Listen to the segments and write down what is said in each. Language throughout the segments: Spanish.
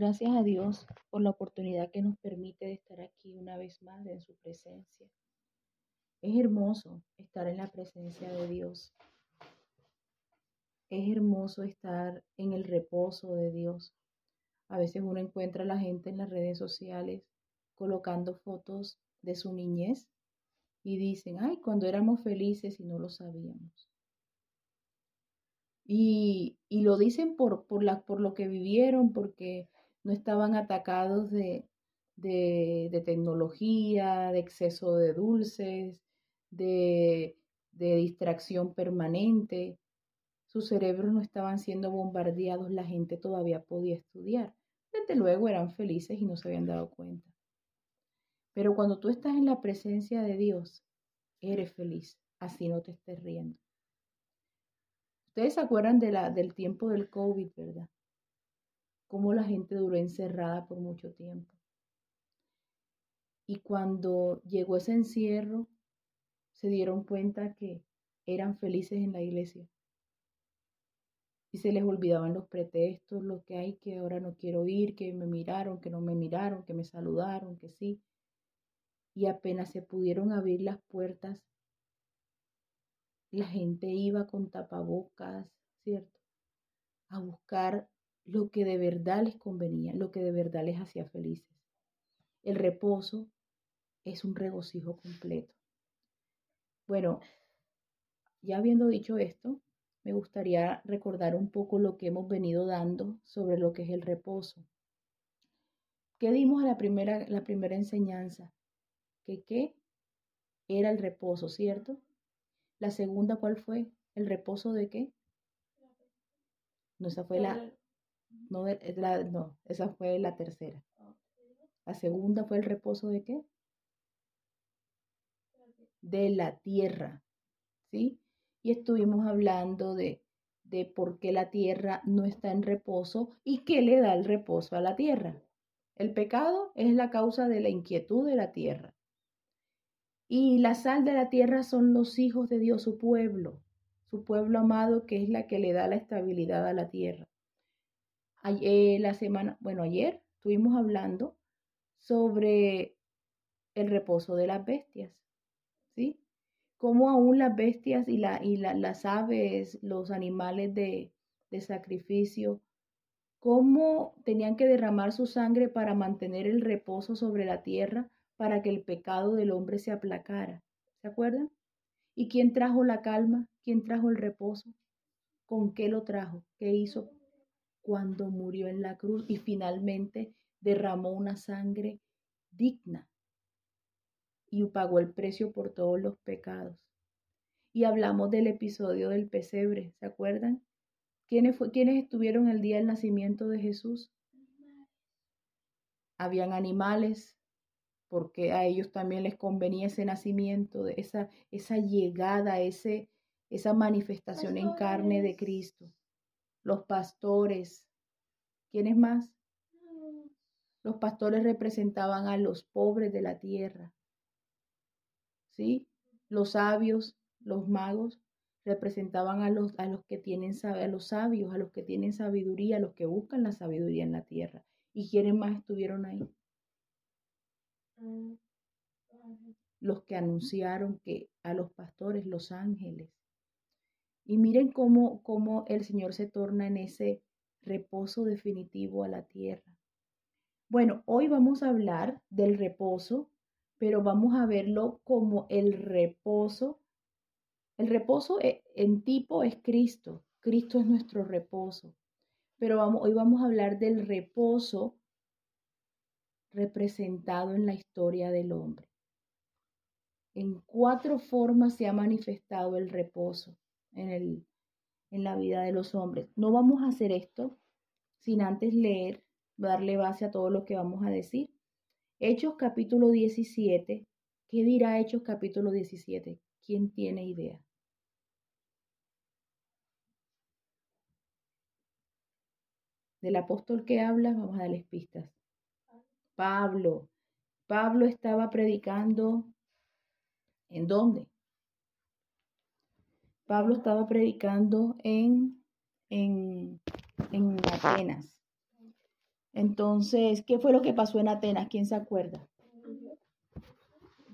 gracias a Dios por la oportunidad que nos permite de estar aquí una vez más en su presencia. Es hermoso estar en la presencia de Dios. Es hermoso estar en el reposo de Dios. A veces uno encuentra a la gente en las redes sociales colocando fotos de su niñez y dicen, ay, cuando éramos felices y no lo sabíamos. Y, lo dicen por, por, por lo que vivieron, porque no estaban atacados de, de, tecnología, de exceso de dulces, de, de distracción permanente. Sus cerebros no estaban siendo bombardeados, la gente todavía podía estudiar. Desde luego eran felices y no se habían dado cuenta. Pero cuando tú estás en la presencia de Dios, eres feliz, así no te estés riendo. Ustedes se acuerdan de la, del tiempo del COVID, ¿verdad? Cómo la gente duró encerrada por mucho tiempo. Y cuando llegó ese encierro, se dieron cuenta que eran felices en la iglesia. Y se les olvidaban los pretextos, lo que hay, que ahora no quiero ir, que me miraron, que no me miraron, que me saludaron, que sí. Y apenas se pudieron abrir las puertas la gente iba con tapabocas, ¿cierto? A buscar lo que de verdad les convenía, lo que de verdad les hacía felices. El reposo es un regocijo completo. Bueno, ya habiendo dicho esto, me gustaría recordar un poco lo que hemos venido dando sobre lo que es el reposo. ¿Qué dimos a la primera, la primera enseñanza? Que qué era el reposo, ¿cierto? La segunda, ¿cuál fue? ¿El reposo de qué? No, esa fue la, no, no, esa fue la tercera. La segunda fue el reposo de qué? De la tierra, ¿sí? Y estuvimos hablando de, de por qué la tierra no está en reposo y qué le da el reposo a la tierra. El pecado es la causa de la inquietud de la tierra. Y la sal de la tierra son los hijos de Dios, su pueblo, su pueblo amado, que es la que le da la estabilidad a la tierra. Ayer, la semana, bueno, ayer estuvimos hablando sobre el reposo de las bestias, ¿sí? Cómo aún las bestias y, la, y las aves, los animales de, de sacrificio, cómo tenían que derramar su sangre para mantener el reposo sobre la tierra para que el pecado del hombre se aplacara. ¿Se acuerdan? ¿Y quién trajo la calma? ¿Quién trajo el reposo? ¿Con qué lo trajo? ¿Qué hizo? Cuando murió en la cruz y finalmente derramó una sangre digna y pagó el precio por todos los pecados. Y hablamos del episodio del pesebre, ¿se acuerdan? ¿Quiénes, fue, ¿Quiénes estuvieron el día del nacimiento de Jesús? Habían animales, porque a ellos también les convenía ese nacimiento, esa, esa llegada, ese, esa manifestación en carne de Cristo. Los pastores, ¿quiénes más? Los pastores representaban a los pobres de la tierra. ¿Sí? Los sabios, los magos, representaban a los, a los que tienen a los sabios, a los que tienen sabiduría, a los que buscan la sabiduría en la tierra. ¿Y quiénes más estuvieron ahí? los que anunciaron que a los pastores, los ángeles. Y miren cómo, cómo el Señor se torna en ese reposo definitivo a la tierra. Bueno, hoy vamos a hablar del reposo, pero vamos a verlo como el reposo. El reposo e, en tipo es Cristo. Cristo es nuestro reposo. Pero vamos, hoy vamos a hablar del reposo representado en la historia del hombre. En cuatro formas se ha manifestado el reposo en, el, en la vida de los hombres. No vamos a hacer esto sin antes leer, darle base a todo lo que vamos a decir. Hechos capítulo 17. ¿Qué dirá Hechos capítulo 17? ¿Quién tiene idea? Del apóstol que habla, vamos a darles pistas. Pablo. Pablo estaba predicando ¿en dónde? Pablo estaba predicando en, en, en Atenas. Entonces, ¿qué fue lo que pasó en Atenas? ¿Quién se acuerda?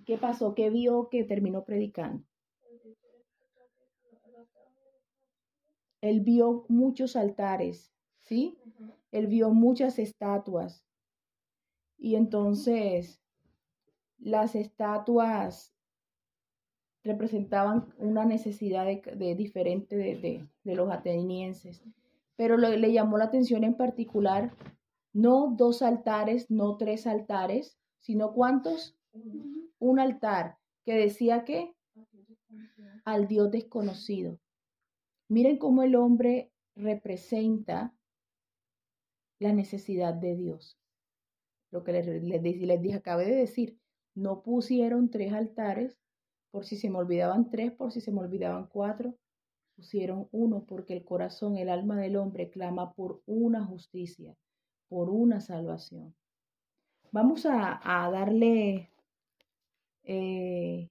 ¿Qué pasó? ¿Qué vio que terminó predicando? Él vio muchos altares, ¿sí? Él vio muchas estatuas. Y entonces las estatuas representaban una necesidad de, diferente de, los atenienses. Pero le llamó la atención en particular no dos altares, no tres altares, sino cuántos? Un altar que decía que al Dios desconocido. Miren cómo el hombre representa la necesidad de Dios. Lo que les, les, les dije, acabé de decir, no pusieron tres altares por si se me olvidaban tres, por si se me olvidaban cuatro, pusieron uno porque el corazón, el alma del hombre clama por una justicia por una salvación. Vamos a, darle, eh,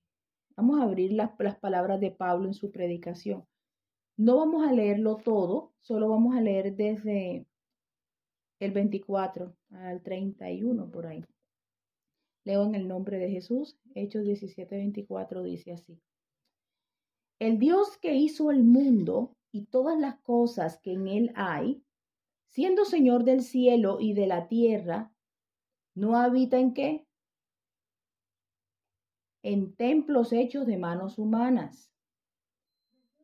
vamos a abrir las, las palabras de Pablo en su predicación. No vamos a leerlo todo, solo vamos a leer desde el 24 al 31 por ahí. Leo en el nombre de Jesús, Hechos 17, 24 dice así. El Dios que hizo el mundo y todas las cosas que en él hay, siendo Señor del cielo y de la tierra, ¿no habita en qué? En templos hechos de manos humanas,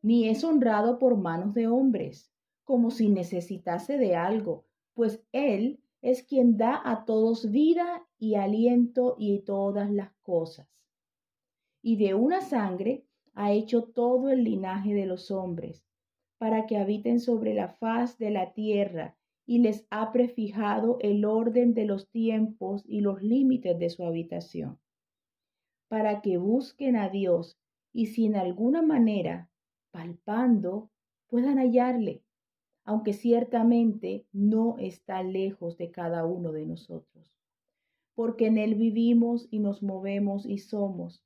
ni es honrado por manos de hombres, como si necesitase de algo, pues Él es quien da a todos vida y aliento y todas las cosas. Y de una sangre ha hecho todo el linaje de los hombres, para que habiten sobre la faz de la tierra y les ha prefijado el orden de los tiempos y los límites de su habitación, para que busquen a Dios y si en alguna manera, palpando, puedan hallarle, aunque ciertamente no está lejos de cada uno de nosotros, porque en Él vivimos y nos movemos y somos,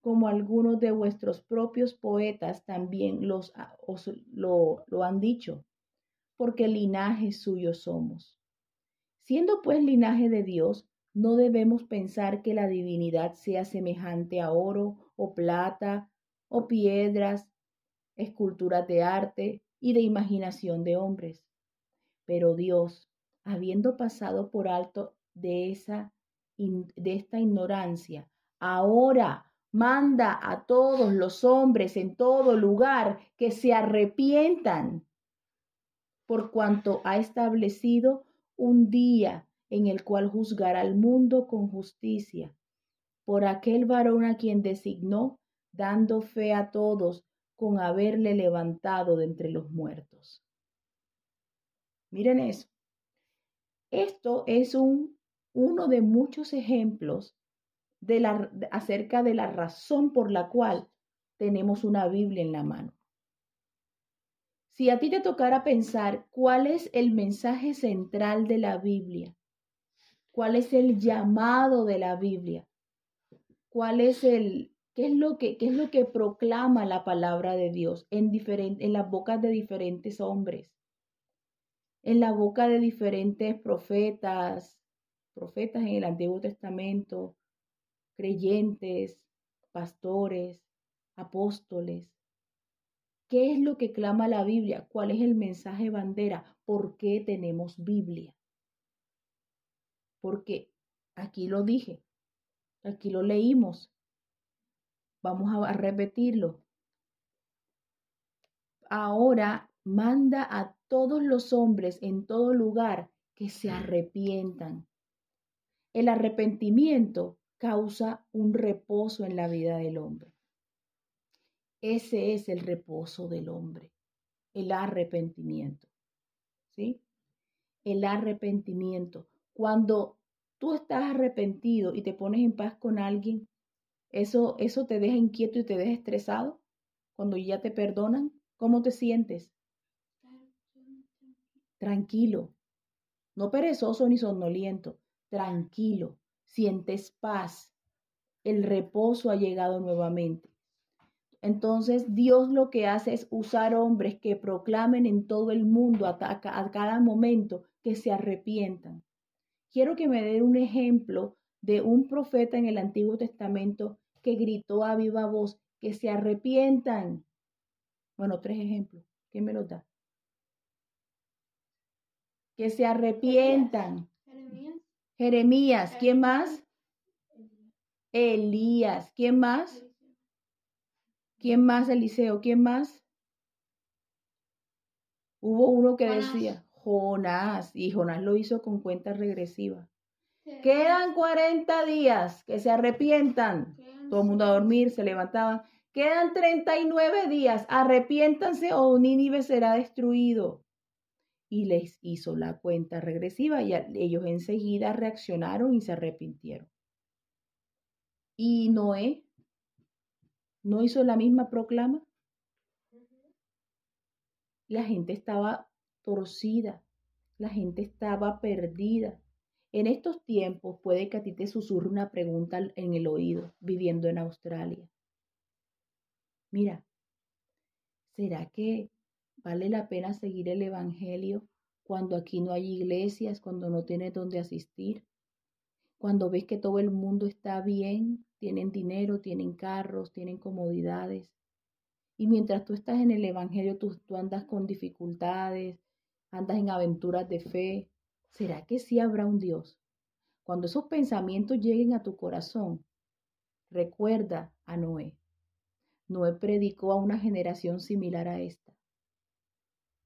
como algunos de vuestros propios poetas también los, lo, lo han dicho porque linaje suyo somos. Siendo pues linaje de Dios, no debemos pensar que la divinidad sea semejante a oro o plata o piedras, esculturas de arte y de imaginación de hombres. Pero Dios, habiendo pasado por alto de esa de esta ignorancia, ahora manda a todos los hombres en todo lugar que se arrepientan por cuanto ha establecido un día en el cual juzgará al mundo con justicia, por aquel varón a quien designó, dando fe a todos con haberle levantado de entre los muertos. Miren eso. Esto es un, uno de muchos ejemplos de la, acerca de la razón por la cual tenemos una Biblia en la mano. Si a ti te tocara pensar cuál es el mensaje central de la Biblia, cuál es el llamado de la Biblia, cuál es el qué es lo que qué es lo que proclama la palabra de Dios en diferente, en las bocas de diferentes hombres, en la boca de diferentes profetas, profetas en el Antiguo Testamento, creyentes, pastores, apóstoles. ¿Qué es lo que clama la Biblia? ¿Cuál es el mensaje bandera? ¿Por qué tenemos Biblia? Porque aquí lo dije, aquí lo leímos. Vamos a repetirlo. Ahora manda a todos los hombres en todo lugar que se arrepientan. El arrepentimiento causa un reposo en la vida del hombre. Ese es el reposo del hombre, el arrepentimiento. ¿Sí? El arrepentimiento. Cuando tú estás arrepentido y te pones en paz con alguien, eso, eso te deja inquieto y te deja estresado. Cuando ya te perdonan, ¿cómo te sientes? Tranquilo. No perezoso ni somnoliento. Tranquilo. Sientes paz. El reposo ha llegado nuevamente. Entonces Dios lo que hace es usar hombres que proclamen en todo el mundo a, cada momento que se arrepientan. Quiero que me den un ejemplo de un profeta en el Antiguo Testamento que gritó a viva voz que se arrepientan. Bueno, tres ejemplos. ¿Quién me los da? Que se arrepientan. Jeremías. ¿Quién más? Elías. ¿Quién más? ¿Quién más, Eliseo? ¿Quién más? Hubo uno que decía, Jonás, y Jonás lo hizo con cuenta regresiva. Quedan 40 días, que se arrepientan. Todo el mundo a dormir, se levantaban. Quedan 39 días, arrepiéntanse o Nínive será destruido. Y les hizo la cuenta regresiva y ellos enseguida reaccionaron y se arrepintieron. Y Noé no hizo la misma proclama. La gente estaba torcida, la gente estaba perdida. En estos tiempos puede que a ti te susurre una pregunta en el oído, viviendo en Australia. Mira, ¿será que vale la pena seguir el Evangelio cuando aquí no hay iglesias, cuando no tienes dónde asistir? Cuando ves que todo el mundo está bien, tienen dinero, tienen carros, tienen comodidades. Y mientras tú estás en el Evangelio, tú, tú andas con dificultades, andas en aventuras de fe, ¿será que sí habrá un Dios? Cuando esos pensamientos lleguen a tu corazón, recuerda a Noé. Noé predicó a una generación similar a esta.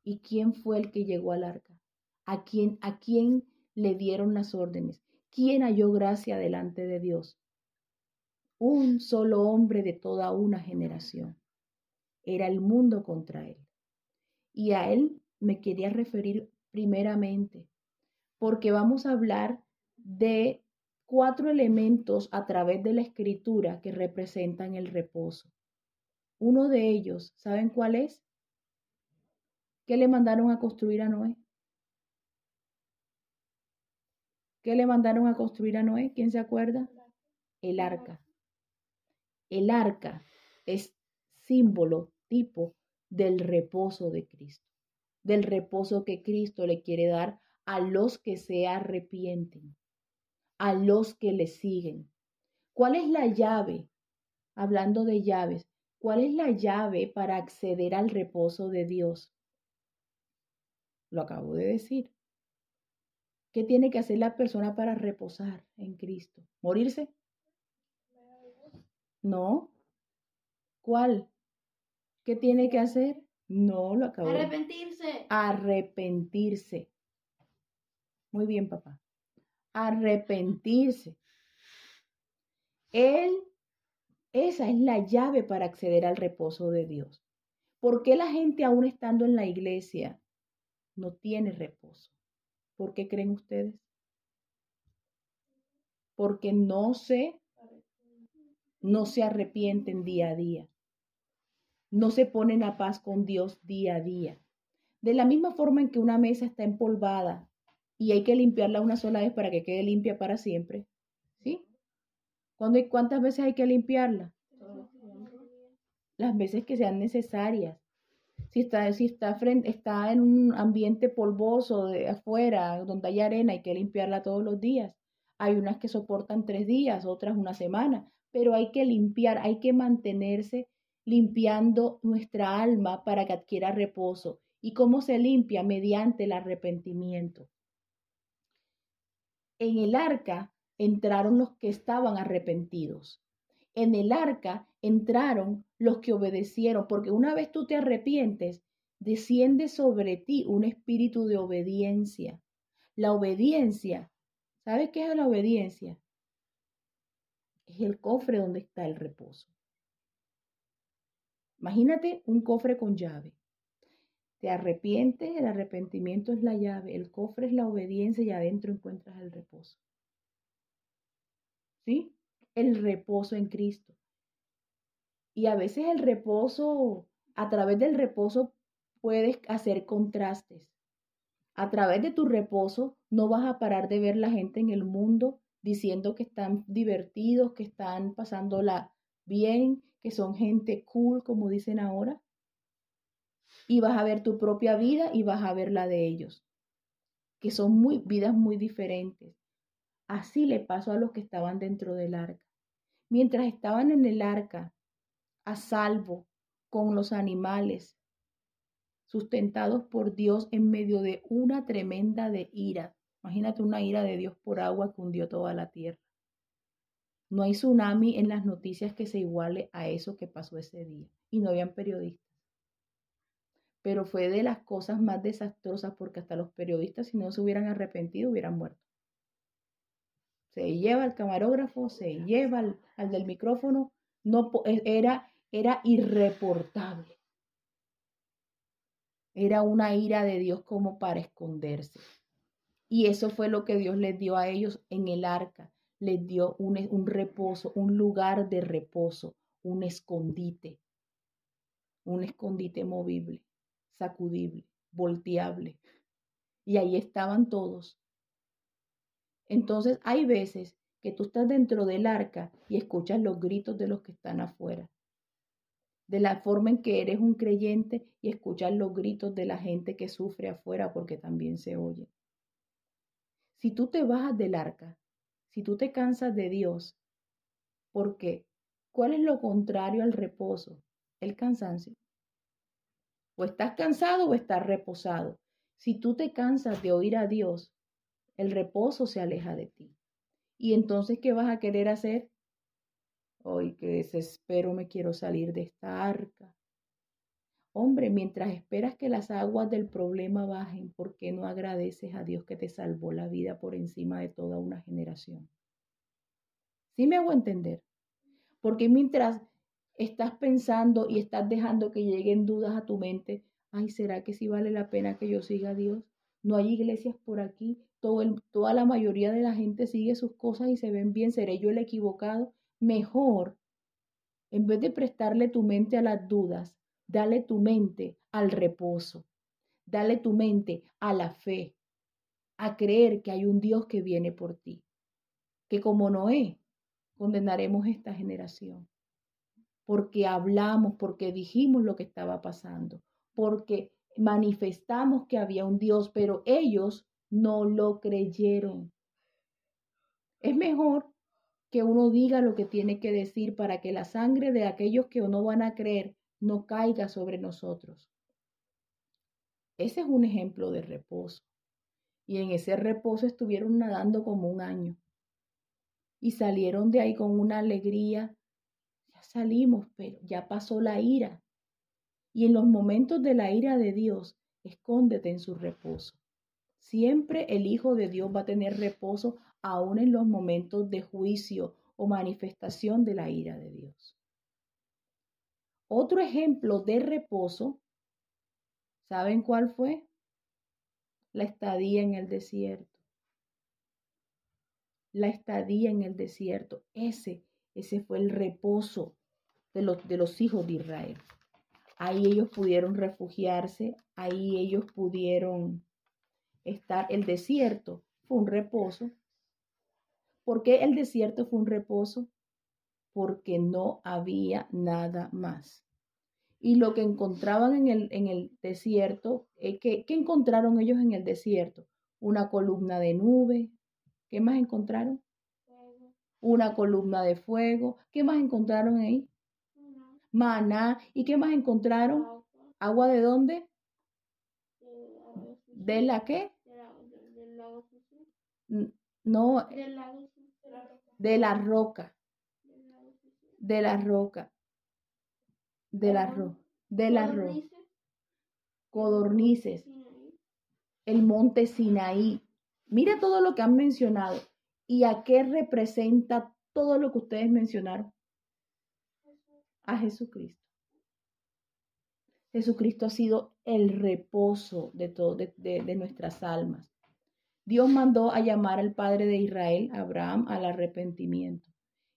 ¿Y quién fue el que llegó al arca? ¿A quién, a quién le dieron las órdenes? ¿Quién halló gracia delante de Dios? Un solo hombre de toda una generación. Era el mundo contra él. Y a él me quería referir primeramente porque vamos a hablar de cuatro elementos a través de la escritura que representan el reposo. Uno de ellos, ¿saben cuál es? ¿Qué le mandaron a construir a Noé? ¿Qué le mandaron a construir a Noé? ¿Quién se acuerda? El arca. El arca es símbolo, tipo del reposo de Cristo, del reposo que Cristo le quiere dar a los que se arrepienten, a los que le siguen. ¿Cuál es la llave? Hablando de llaves, ¿cuál es la llave para acceder al reposo de Dios? Lo acabo de decir. ¿Qué tiene que hacer la persona para reposar en Cristo? ¿Morirse? No. ¿Cuál? ¿Qué tiene que hacer? No, lo acabo de Arrepentirse. Muy bien, papá. Arrepentirse. Él, esa es la llave para acceder al reposo de Dios. ¿Por qué la gente aún estando en la iglesia no tiene reposo? ¿Por qué creen ustedes? Porque no se, no se arrepienten día a día. No se ponen a paz con Dios día a día. De la misma forma en que una mesa está empolvada y hay que limpiarla una sola vez para que quede limpia para siempre. ¿Sí? ¿Cuántas veces hay que limpiarla? Las veces que sean necesarias. Si está, si está, frente, está en un ambiente polvoso de afuera, donde hay arena, hay que limpiarla todos los días. Hay unas que soportan tres días, otras una semana, pero hay que limpiar, hay que mantenerse limpiando nuestra alma para que adquiera reposo. ¿Y cómo se limpia? Mediante el arrepentimiento en el arca entraron los que estaban arrepentidos. En el arca entraron los que obedecieron, porque una vez tú te arrepientes, desciende sobre ti un espíritu de obediencia. La obediencia, ¿sabes qué es la obediencia? Es el cofre donde está el reposo. Imagínate un cofre con llave. Te arrepientes, el arrepentimiento es la llave, el cofre es la obediencia y adentro encuentras el reposo. ¿Sí? El reposo en Cristo. Y a veces el reposo, a través del reposo puedes hacer contrastes. A través de tu reposo no vas a parar de ver la gente en el mundo diciendo que están divertidos, que están pasándola bien, que son gente cool, como dicen ahora y vas a ver tu propia vida y vas a ver la de ellos. que son muy, vidas muy diferentes. Así le pasó a los que estaban dentro del arca. Mientras estaban en el arca, a salvo, con los animales, sustentados por Dios en medio de una tremenda de ira. Imagínate una ira de Dios por agua que hundió toda la tierra. No hay tsunami en las noticias que se iguale a eso que pasó ese día. Y no habían periodistas. Pero fue de las cosas más desastrosas porque hasta los periodistas, si no se hubieran arrepentido, hubieran muerto. Se lleva al camarógrafo, se lleva al, al del micrófono. No, e, era, era irreportable. Era una ira de Dios como para esconderse. Y eso fue lo que Dios les dio a ellos en el arca les dio un, un reposo, un lugar de reposo, un escondite, un escondite movible, sacudible, volteable. Y ahí estaban todos. Entonces hay veces que tú estás dentro del arca y escuchas los gritos de los que están afuera. De la forma en que eres un creyente y escuchas los gritos de la gente que sufre afuera porque también se oye. Si tú te bajas del arca, si tú te cansas de Dios, ¿por qué? ¿Cuál es lo contrario al reposo? El cansancio. O estás cansado o estás reposado. Si tú te cansas de oír a Dios, el reposo se aleja de ti. ¿Y entonces qué vas a querer hacer? Hoy que desespero me quiero salir de esta arca. Hombre, mientras esperas que las aguas del problema bajen, ¿por qué no agradeces a Dios que te salvó la vida por encima de toda una generación? ¿Sí me hago entender? Porque mientras estás pensando y estás dejando que lleguen dudas a tu mente, ay, ¿será que sí vale la pena que yo siga a Dios? No hay iglesias por aquí, toda la mayoría de la gente sigue sus cosas y se ven bien, ¿seré yo el equivocado? Mejor, en vez de prestarle tu mente a las dudas, Dale tu mente al reposo. Dale tu mente a la fe, a creer que hay un Dios que viene por ti. Que como Noé, condenaremos esta generación. Porque hablamos, porque dijimos lo que estaba pasando, porque manifestamos que había un Dios, pero ellos no lo creyeron. Es mejor que uno diga lo que tiene que decir para que la sangre de aquellos que no van a creer no caiga sobre nosotros. Ese es un ejemplo de reposo. Y en ese reposo estuvieron nadando como un año. Y salieron de ahí con una alegría. Salimos, pero ya pasó la ira. Y en los momentos de la ira de Dios, escóndete en su reposo. Siempre el Hijo de Dios va a tener reposo aún en los momentos de juicio o manifestación de la ira de Dios. Otro ejemplo de reposo, ¿saben cuál fue? La estadía en el desierto. La estadía en el desierto. Ese, ese fue el reposo de los, de los hijos de Israel. Ahí ellos pudieron refugiarse, ahí ellos pudieron estar. El desierto fue un reposo. ¿Por qué el desierto fue un reposo? porque no había nada más. Y lo que encontraban en el, en el desierto, eh, ¿qué, ¿qué encontraron ellos en el desierto? Una columna de nube. ¿Qué más encontraron? Una columna de fuego. ¿Qué más encontraron ahí? Maná. ¿Y qué más encontraron? ¿Agua de dónde? ¿De la qué? No, de la roca de la roca, de la roca, de la roca, codornices, el monte Sinaí. Mira todo lo que han mencionado y a qué representa todo lo que ustedes mencionaron. A Jesucristo. Jesucristo ha sido el reposo de, todo, de, de nuestras almas. Dios mandó a llamar al padre de Israel, Abraham, al arrepentimiento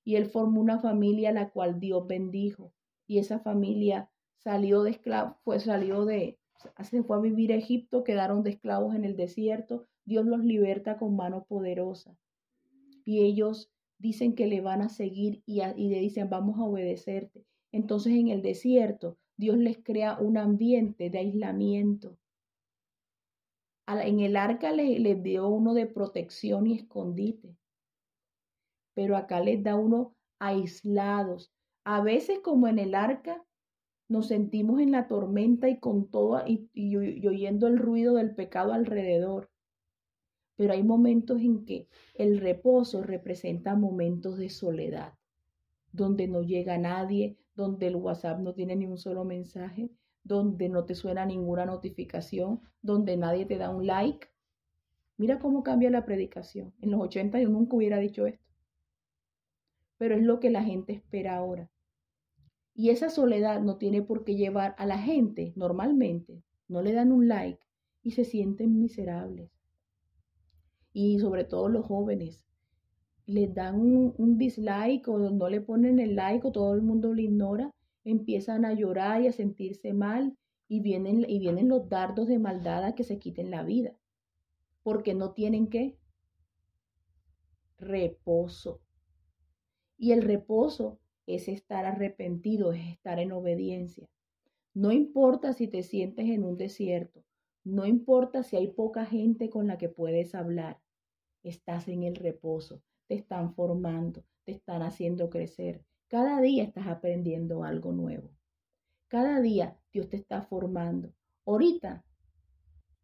y él formó una familia la cual Dios bendijo. Y esa familia salió de esclavos, salió de, se fue a vivir a Egipto, quedaron de esclavos en el desierto. Dios los liberta con mano poderosa. Y ellos dicen que le van a seguir y, y le dicen, vamos a obedecerte. Entonces en el desierto, Dios les crea un ambiente de aislamiento. En el arca les, dio uno de protección y escondite, pero acá les da uno aislados. A veces como en el arca nos sentimos en la tormenta y con todo y, oyendo el ruido del pecado alrededor. Pero hay momentos en que el reposo representa momentos de soledad, donde no llega nadie, donde el WhatsApp no tiene ni un solo mensaje, donde no te suena ninguna notificación, donde nadie te da un like. Mira cómo cambia la predicación. En los 80 yo nunca hubiera dicho esto. Pero es lo que la gente espera ahora. Y esa soledad no tiene por qué llevar a la gente normalmente, no le dan un like y se sienten miserables. Y sobre todo los jóvenes, les dan un, dislike o no le ponen el like o todo el mundo lo ignora, empiezan a llorar y a sentirse mal y vienen, y vienen los dardos de maldad a que se quiten la vida. Porque no tienen qué? Reposo. Y el reposo es estar arrepentido, es estar en obediencia. No importa si te sientes en un desierto, no importa si hay poca gente con la que puedes hablar, estás en el reposo, te están formando, te están haciendo crecer. Cada día estás aprendiendo algo nuevo. Cada día Dios te está formando. Ahorita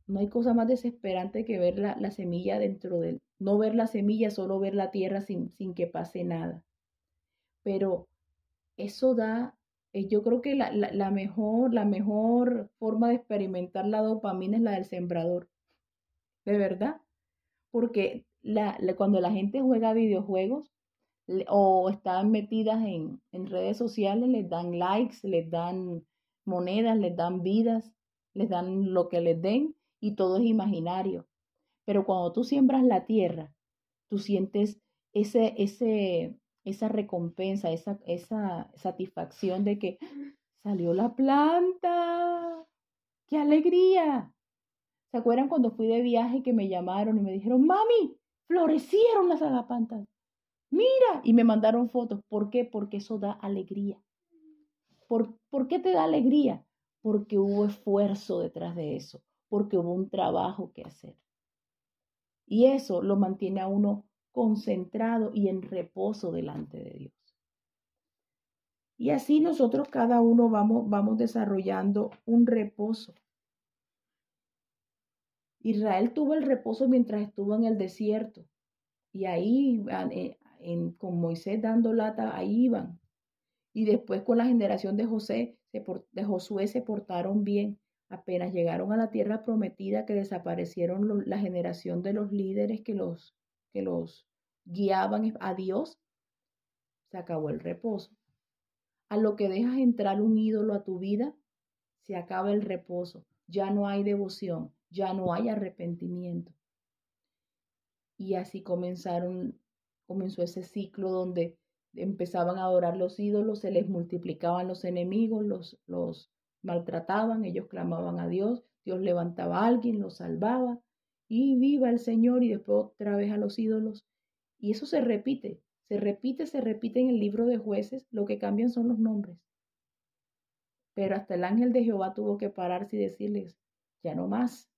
no hay cosa más desesperante que ver la, semilla dentro del, no ver la semilla, solo ver la tierra sin, sin que pase nada. Pero eso da, eh, yo creo que la, la, mejor, la mejor forma de experimentar la dopamina es la del sembrador. De verdad. Porque la, cuando la gente juega videojuegos o están metidas en, redes sociales, les dan likes, les dan monedas, les dan vidas, les dan lo que les den y todo es imaginario. Pero cuando tú siembras la tierra, tú sientes ese, esa recompensa, esa, esa satisfacción de que salió la planta. ¡Qué alegría! ¿Se acuerdan cuando fui de viaje que me llamaron y me dijeron, mami, florecieron las agapantas? Mira, y me mandaron fotos. ¿Por qué? Porque eso da alegría. ¿Por, ¿Por qué te da alegría? Porque hubo esfuerzo detrás de eso, porque hubo un trabajo que hacer. Y eso lo mantiene a uno concentrado y en reposo delante de Dios. Y así nosotros cada uno vamos desarrollando un reposo. Israel tuvo el reposo mientras estuvo en el desierto. Y ahí, eh, con Moisés dando lata, ahí iban. Y después con la generación de José, de Josué se portaron bien. Apenas llegaron a la tierra prometida que desaparecieron la generación de los líderes que los que los guiaban a Dios, se acabó el reposo. A lo que dejas entrar un ídolo a tu vida, se acaba el reposo. Ya no hay devoción, ya no hay arrepentimiento. Y así comenzaron, comenzó ese ciclo donde empezaban a adorar los ídolos, se les multiplicaban los enemigos, los, los maltrataban, ellos clamaban a Dios, Dios levantaba a alguien, los salvaba, y viva el Señor y después otra vez a los ídolos. Y eso se repite, se repite, se repite en el libro de jueces, lo que cambian son los nombres. Pero hasta el ángel de Jehová tuvo que pararse y decirles, ya no más,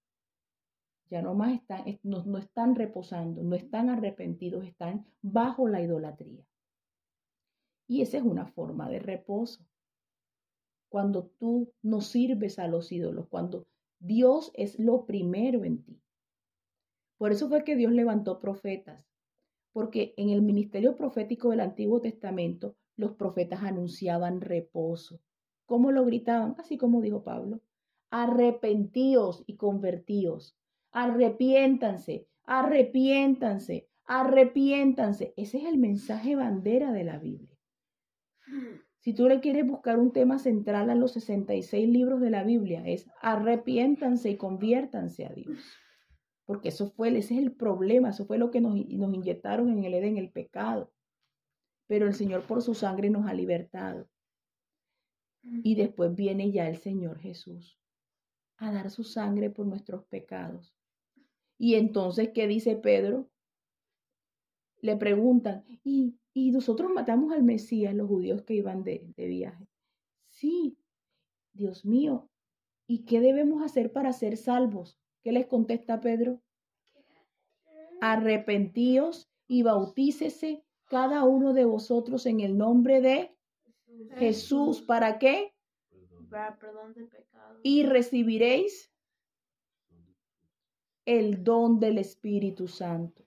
ya no más están, no, están reposando, no están arrepentidos, están bajo la idolatría. Y esa es una forma de reposo. Cuando tú no sirves a los ídolos, cuando Dios es lo primero en ti. Por eso fue que Dios levantó profetas, porque en el ministerio profético del Antiguo Testamento los profetas anunciaban reposo. ¿Cómo lo gritaban? Así como dijo Pablo, arrepentíos y convertíos, arrepiéntanse, arrepiéntanse, arrepiéntanse. Ese es el mensaje bandera de la Biblia. Si tú le quieres buscar un tema central a los 66 libros de la Biblia, es arrepiéntanse y conviértanse a Dios porque eso fue, ese es el problema, eso fue lo que nos, nos inyectaron en el Edén, el pecado. Pero el Señor por su sangre nos ha libertado. Y después viene ya el Señor Jesús a dar su sangre por nuestros pecados. Y entonces, ¿qué dice Pedro? Le preguntan, ¿y, y nosotros matamos al Mesías, los judíos que iban de, de viaje? Sí, Dios mío, ¿y qué debemos hacer para ser salvos? ¿Qué les contesta Pedro? Arrepentíos y bautícese cada uno de vosotros en el nombre de Jesús. ¿Para qué? Para perdón de pecado. Y recibiréis el don del Espíritu Santo.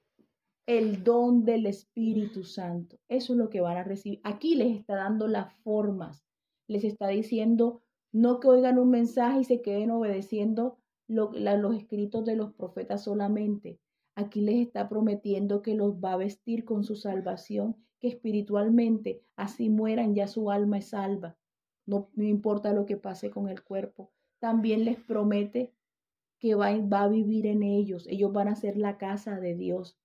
El don del Espíritu Santo. Eso es lo que van a recibir. Aquí les está dando las formas. Les está diciendo, no que oigan un mensaje y se queden obedeciendo los escritos de los profetas solamente. Aquí les está prometiendo que los va a vestir con su salvación, que espiritualmente así mueran ya su alma es salva. No, no importa lo que pase con el cuerpo. También les promete que va, va a vivir en ellos. Ellos van a ser la casa de Dios.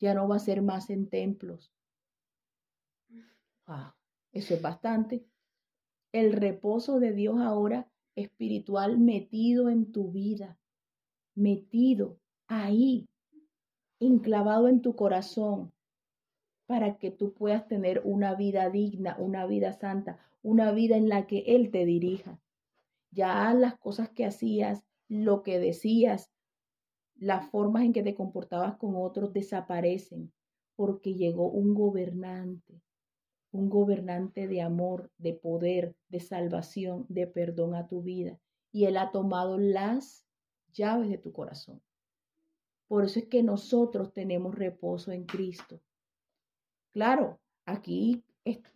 Ya no va a ser más en templos. Ah, eso es bastante. El reposo de Dios ahora espiritual metido en tu vida, metido ahí, enclavado en tu corazón, para que tú puedas tener una vida digna, una vida santa, una vida en la que Él te dirija. Ya las cosas que hacías, lo que decías, las formas en que te comportabas con otros desaparecen porque llegó un gobernante, un gobernante de amor, de poder, de salvación, de perdón a tu vida. Y Él ha tomado las llaves de tu corazón. Por eso es que nosotros tenemos reposo en Cristo. Claro, aquí,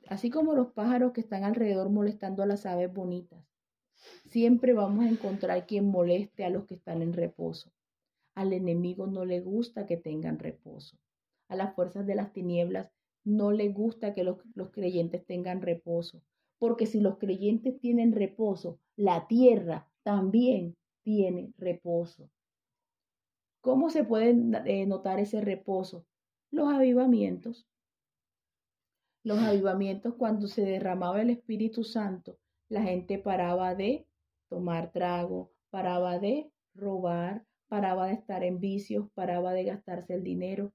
así como los pájaros que están alrededor molestando a las aves bonitas, Siempre vamos a encontrar quien moleste a los que están en reposo. Al enemigo no le gusta que tengan reposo. A las fuerzas de las tinieblas no le gusta que los, los creyentes tengan reposo. Porque si los creyentes tienen reposo, la tierra también tiene reposo. ¿Cómo se puede eh, notar ese reposo? Los avivamientos. Los avivamientos cuando se derramaba el Espíritu Santo la gente paraba de tomar trago, paraba de robar, paraba de estar en vicios, paraba de gastarse el dinero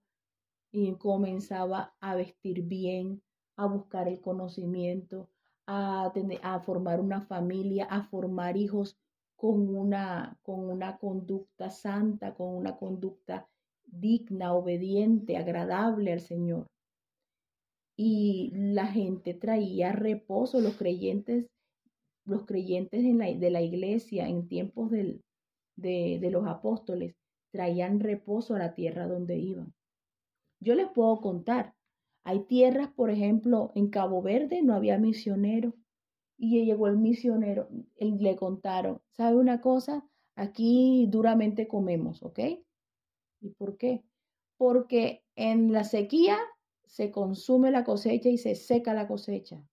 y comenzaba a vestir bien, a buscar el conocimiento, a, tener, a formar una familia, a formar hijos con una, con una conducta santa, con una conducta digna, obediente, agradable al Señor. Y la gente traía reposo, los creyentes los creyentes de la iglesia en tiempos de, de los apóstoles traían reposo a la tierra donde iban. Yo les puedo contar, hay tierras, por ejemplo, en Cabo Verde no había misionero y llegó el misionero, y le contaron, ¿sabe una cosa? Aquí duramente comemos, ¿ok? ¿Y por qué? Porque en la sequía se consume la cosecha y se seca la cosecha.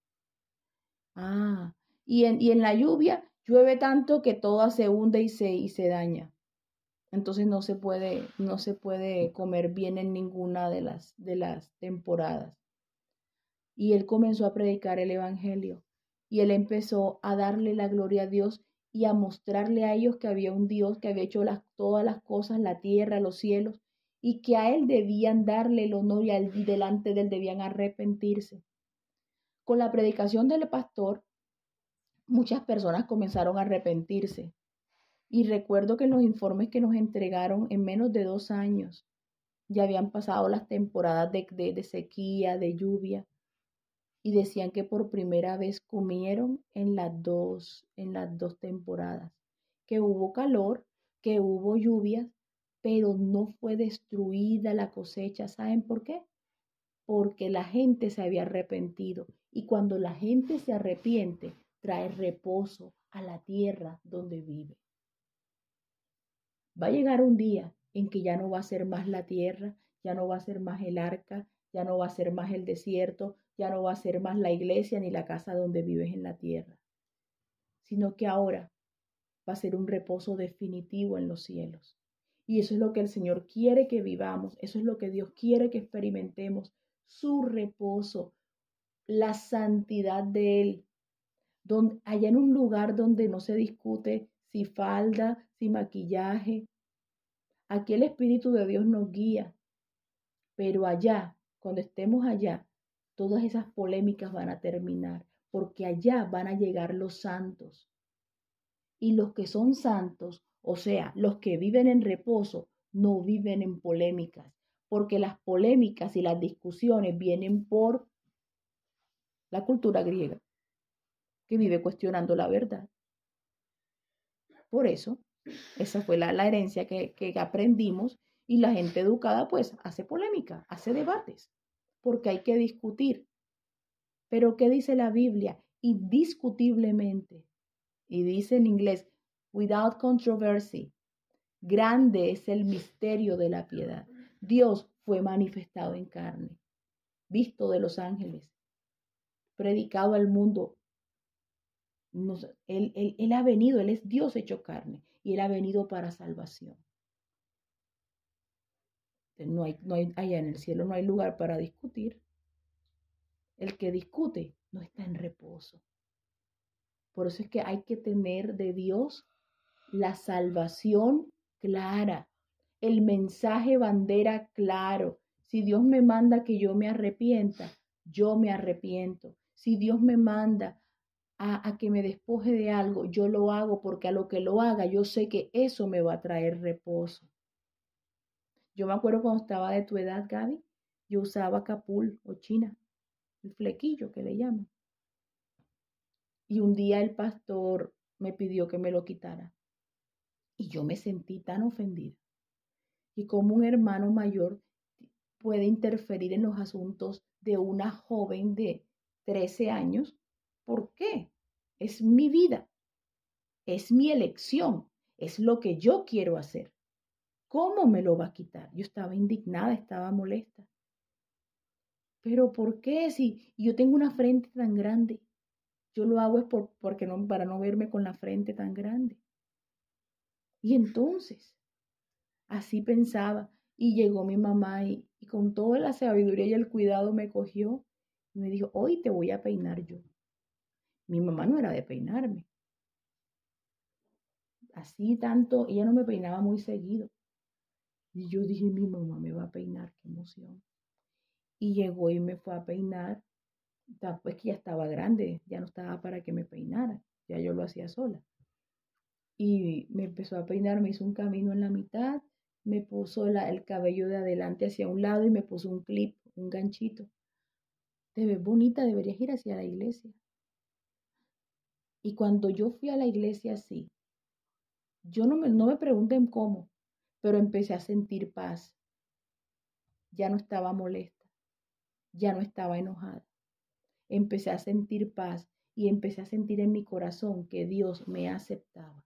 Ah, y en, y en la lluvia llueve tanto que todo se hunde y se, y se daña. Entonces no se puede, no se puede comer bien en ninguna de las, de las temporadas. Y él comenzó a predicar el Evangelio. Y él empezó a darle la gloria a Dios y a mostrarle a ellos que había un Dios que había hecho las, todas las cosas, la tierra, los cielos, y que a él debían darle el honor y, y delante de él debían arrepentirse. Con la predicación del pastor, muchas personas comenzaron a arrepentirse. Y recuerdo que los informes que nos entregaron en menos de dos años, ya habían pasado las temporadas de, de, sequía, de lluvia, y decían que por primera vez comieron en las dos, en las dos temporadas, que hubo calor, que hubo lluvias, pero no fue destruida la cosecha. ¿Saben por qué? Porque la gente se había arrepentido. Y cuando la gente se arrepiente, trae reposo a la tierra donde vive. Va a llegar un día en que ya no va a ser más la tierra, ya no va a ser más el arca, ya no va a ser más el desierto, ya no va a ser más la iglesia ni la casa donde vives en la tierra, sino que ahora va a ser un reposo definitivo en los cielos. Y eso es lo que el Señor quiere que vivamos, eso es lo que Dios quiere que experimentemos, su reposo, la santidad de Él, donde, allá en un lugar donde no se discute si falda, si maquillaje. Aquí el Espíritu de Dios nos guía, pero allá, cuando estemos allá, todas esas polémicas van a terminar, porque allá van a llegar los santos. Y los que son santos O sea, los que viven en reposo no viven en polémicas, porque las polémicas y las discusiones vienen por la cultura griega, que vive cuestionando la verdad. Por eso, esa fue la, herencia que, que aprendimos y la gente educada pues hace polémica, hace debates, porque hay que discutir. Pero ¿qué dice la Biblia? Indiscutiblemente. Y dice en inglés, without controversy. Grande es el misterio de la piedad. Dios fue manifestado en carne, visto de los ángeles, predicado al mundo. Él, él, ha venido, Él es Dios hecho carne y Él ha venido para salvación. No hay, no hay, allá en el cielo no hay lugar para discutir. El que discute no está en reposo. Por eso es que hay que tener de Dios la salvación clara, el mensaje bandera claro. Si Dios me manda que yo me arrepienta, yo me arrepiento. Si Dios me manda a, que me despoje de algo, yo lo hago porque a lo que lo haga, yo sé que eso me va a traer reposo. Yo me acuerdo cuando estaba de tu edad, Gaby, yo usaba capul o china, el flequillo que le llaman. Y un día el pastor me pidió que me lo quitara. Y yo me sentí tan ofendida. Y como un hermano mayor puede interferir en los asuntos de una joven de 13 años, ¿por qué? Es mi vida, es mi elección, es lo que yo quiero hacer. ¿Cómo me lo va a quitar? Yo estaba indignada, estaba molesta. Pero ¿por qué si yo tengo una frente tan grande? Yo lo hago es por, porque no, para no verme con la frente tan grande. Y entonces, así pensaba, y llegó mi mamá y, y con toda la sabiduría y el cuidado me cogió y me dijo, hoy te voy a peinar yo. Mi mamá no era de peinarme. Así tanto, ella no me peinaba muy seguido. Y yo dije, mi mamá me va a peinar, qué emoción. Y llegó y me fue a peinar. Pues que ya estaba grande, ya no estaba para que me peinara, ya yo lo hacía sola y me empezó a peinar, me hizo un camino en la mitad, me puso el cabello de adelante hacia un lado y me puso un clip, un ganchito. Te ves bonita, deberías ir hacia la iglesia. Y cuando yo fui a la iglesia así, yo no me, no me pregunten cómo, pero empecé a sentir paz. Ya no estaba molesta, ya no estaba enojada. Empecé a sentir paz y empecé a sentir en mi corazón que Dios me aceptaba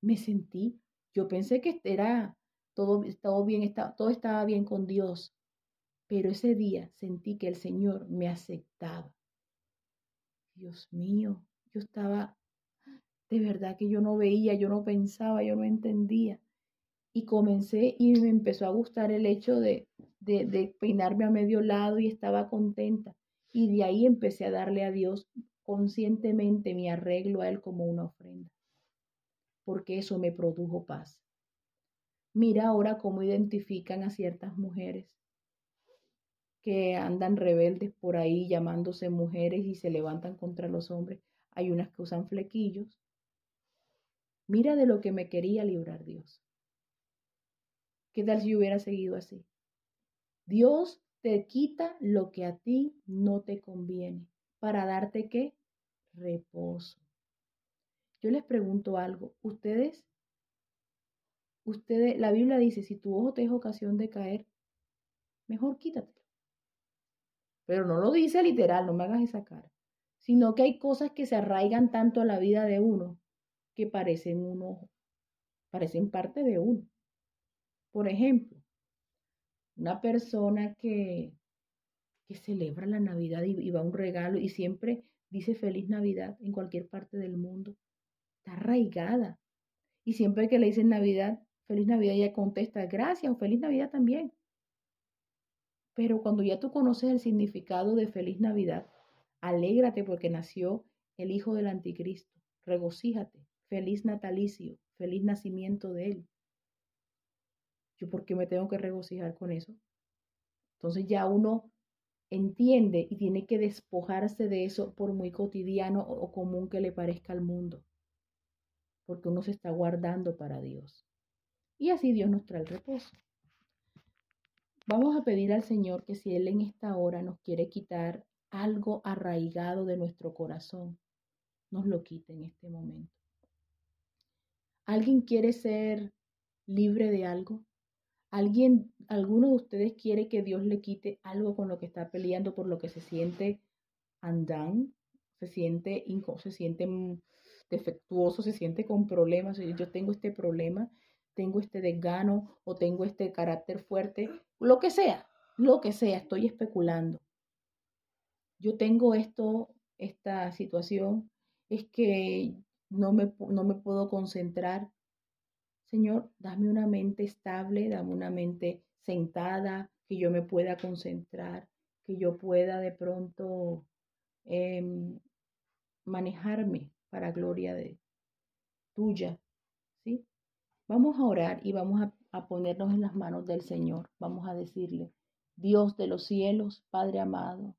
me sentí, yo pensé que era todo, todo bien, todo estaba bien con Dios, pero ese día sentí que el Señor me aceptaba. Dios mío, yo estaba, de verdad que yo no veía, yo no pensaba, yo no entendía. Y comencé y me empezó a gustar el hecho de, de, de peinarme a medio lado y estaba contenta. Y de ahí empecé a darle a Dios conscientemente mi arreglo a Él como una ofrenda porque eso me produjo paz. Mira ahora cómo identifican a ciertas mujeres que andan rebeldes por ahí llamándose mujeres y se levantan contra los hombres. Hay unas que usan flequillos. Mira de lo que me quería librar Dios. ¿Qué tal si hubiera seguido así? Dios te quita lo que a ti no te conviene para darte qué? Reposo. Yo les pregunto algo, ustedes, ustedes, la Biblia dice, si tu ojo te es ocasión de caer, mejor quítatelo. Pero no lo dice literal, no me hagas esa cara, sino que hay cosas que se arraigan tanto a la vida de uno que parecen un ojo, parecen parte de uno. Por ejemplo, una persona que, que celebra la Navidad y, y va a un regalo y siempre dice feliz Navidad en cualquier parte del mundo está arraigada. Y siempre que le dicen Navidad, feliz Navidad, ella contesta gracias o feliz Navidad también. Pero cuando ya tú conoces el significado de feliz Navidad, alégrate porque nació el Hijo del Anticristo. Regocíjate. Feliz natalicio, feliz nacimiento de Él. ¿Yo por qué me tengo que regocijar con eso? Entonces ya uno entiende y tiene que despojarse de eso por muy cotidiano o común que le parezca al mundo porque uno se está guardando para Dios. Y así Dios nos trae el reposo. Vamos a pedir al Señor que si Él en esta hora nos quiere quitar algo arraigado de nuestro corazón, nos lo quite en este momento. ¿Alguien quiere ser libre de algo? ¿Alguien, alguno de ustedes quiere que Dios le quite algo con lo que está peleando, por lo que se siente andan, se siente, se siente defectuoso, se siente con problemas? Yo tengo este problema, tengo este desgano o tengo este carácter fuerte, lo que sea, lo que sea, estoy especulando. Yo tengo esto, esta situación, es que no me, no me puedo concentrar. Señor, dame una mente estable, dame una mente sentada, que yo me pueda concentrar, que yo pueda de pronto em, manejarme para gloria de tuya, ¿sí? Vamos a orar y vamos a, a ponernos en las manos del Señor. Vamos a decirle, Dios de los cielos, Padre amado,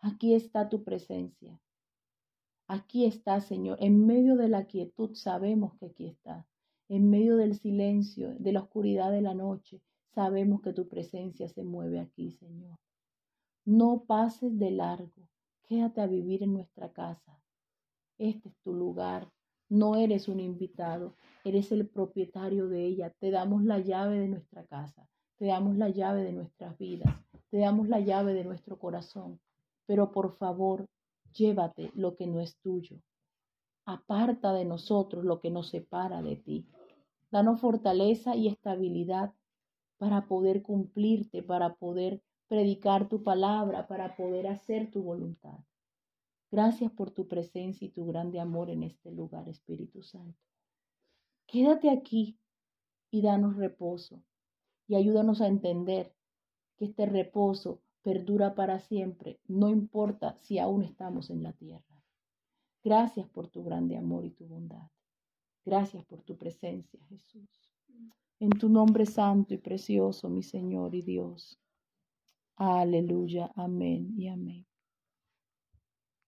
aquí está tu presencia. Aquí está, Señor. En medio de la quietud sabemos que aquí está. En medio del silencio, de la oscuridad de la noche, sabemos que tu presencia se mueve aquí, Señor. No pases de largo. Quédate a vivir en nuestra casa. Este es tu lugar. No eres un invitado, eres el propietario de ella. Te damos la llave de nuestra casa, te damos la llave de nuestras vidas, te damos la llave de nuestro corazón. Pero por favor, llévate lo que no es tuyo. Aparta de nosotros lo que nos separa de ti. Danos fortaleza y estabilidad para poder cumplirte, para poder predicar tu palabra, para poder hacer tu voluntad. Gracias por tu presencia y tu grande amor en este lugar, Espíritu Santo. Quédate aquí y danos reposo y ayúdanos a entender que este reposo perdura para siempre, no importa si aún estamos en la tierra. Gracias por tu grande amor y tu bondad. Gracias por tu presencia, Jesús. En tu nombre santo y precioso, mi Señor y Dios. Aleluya, amén y amén.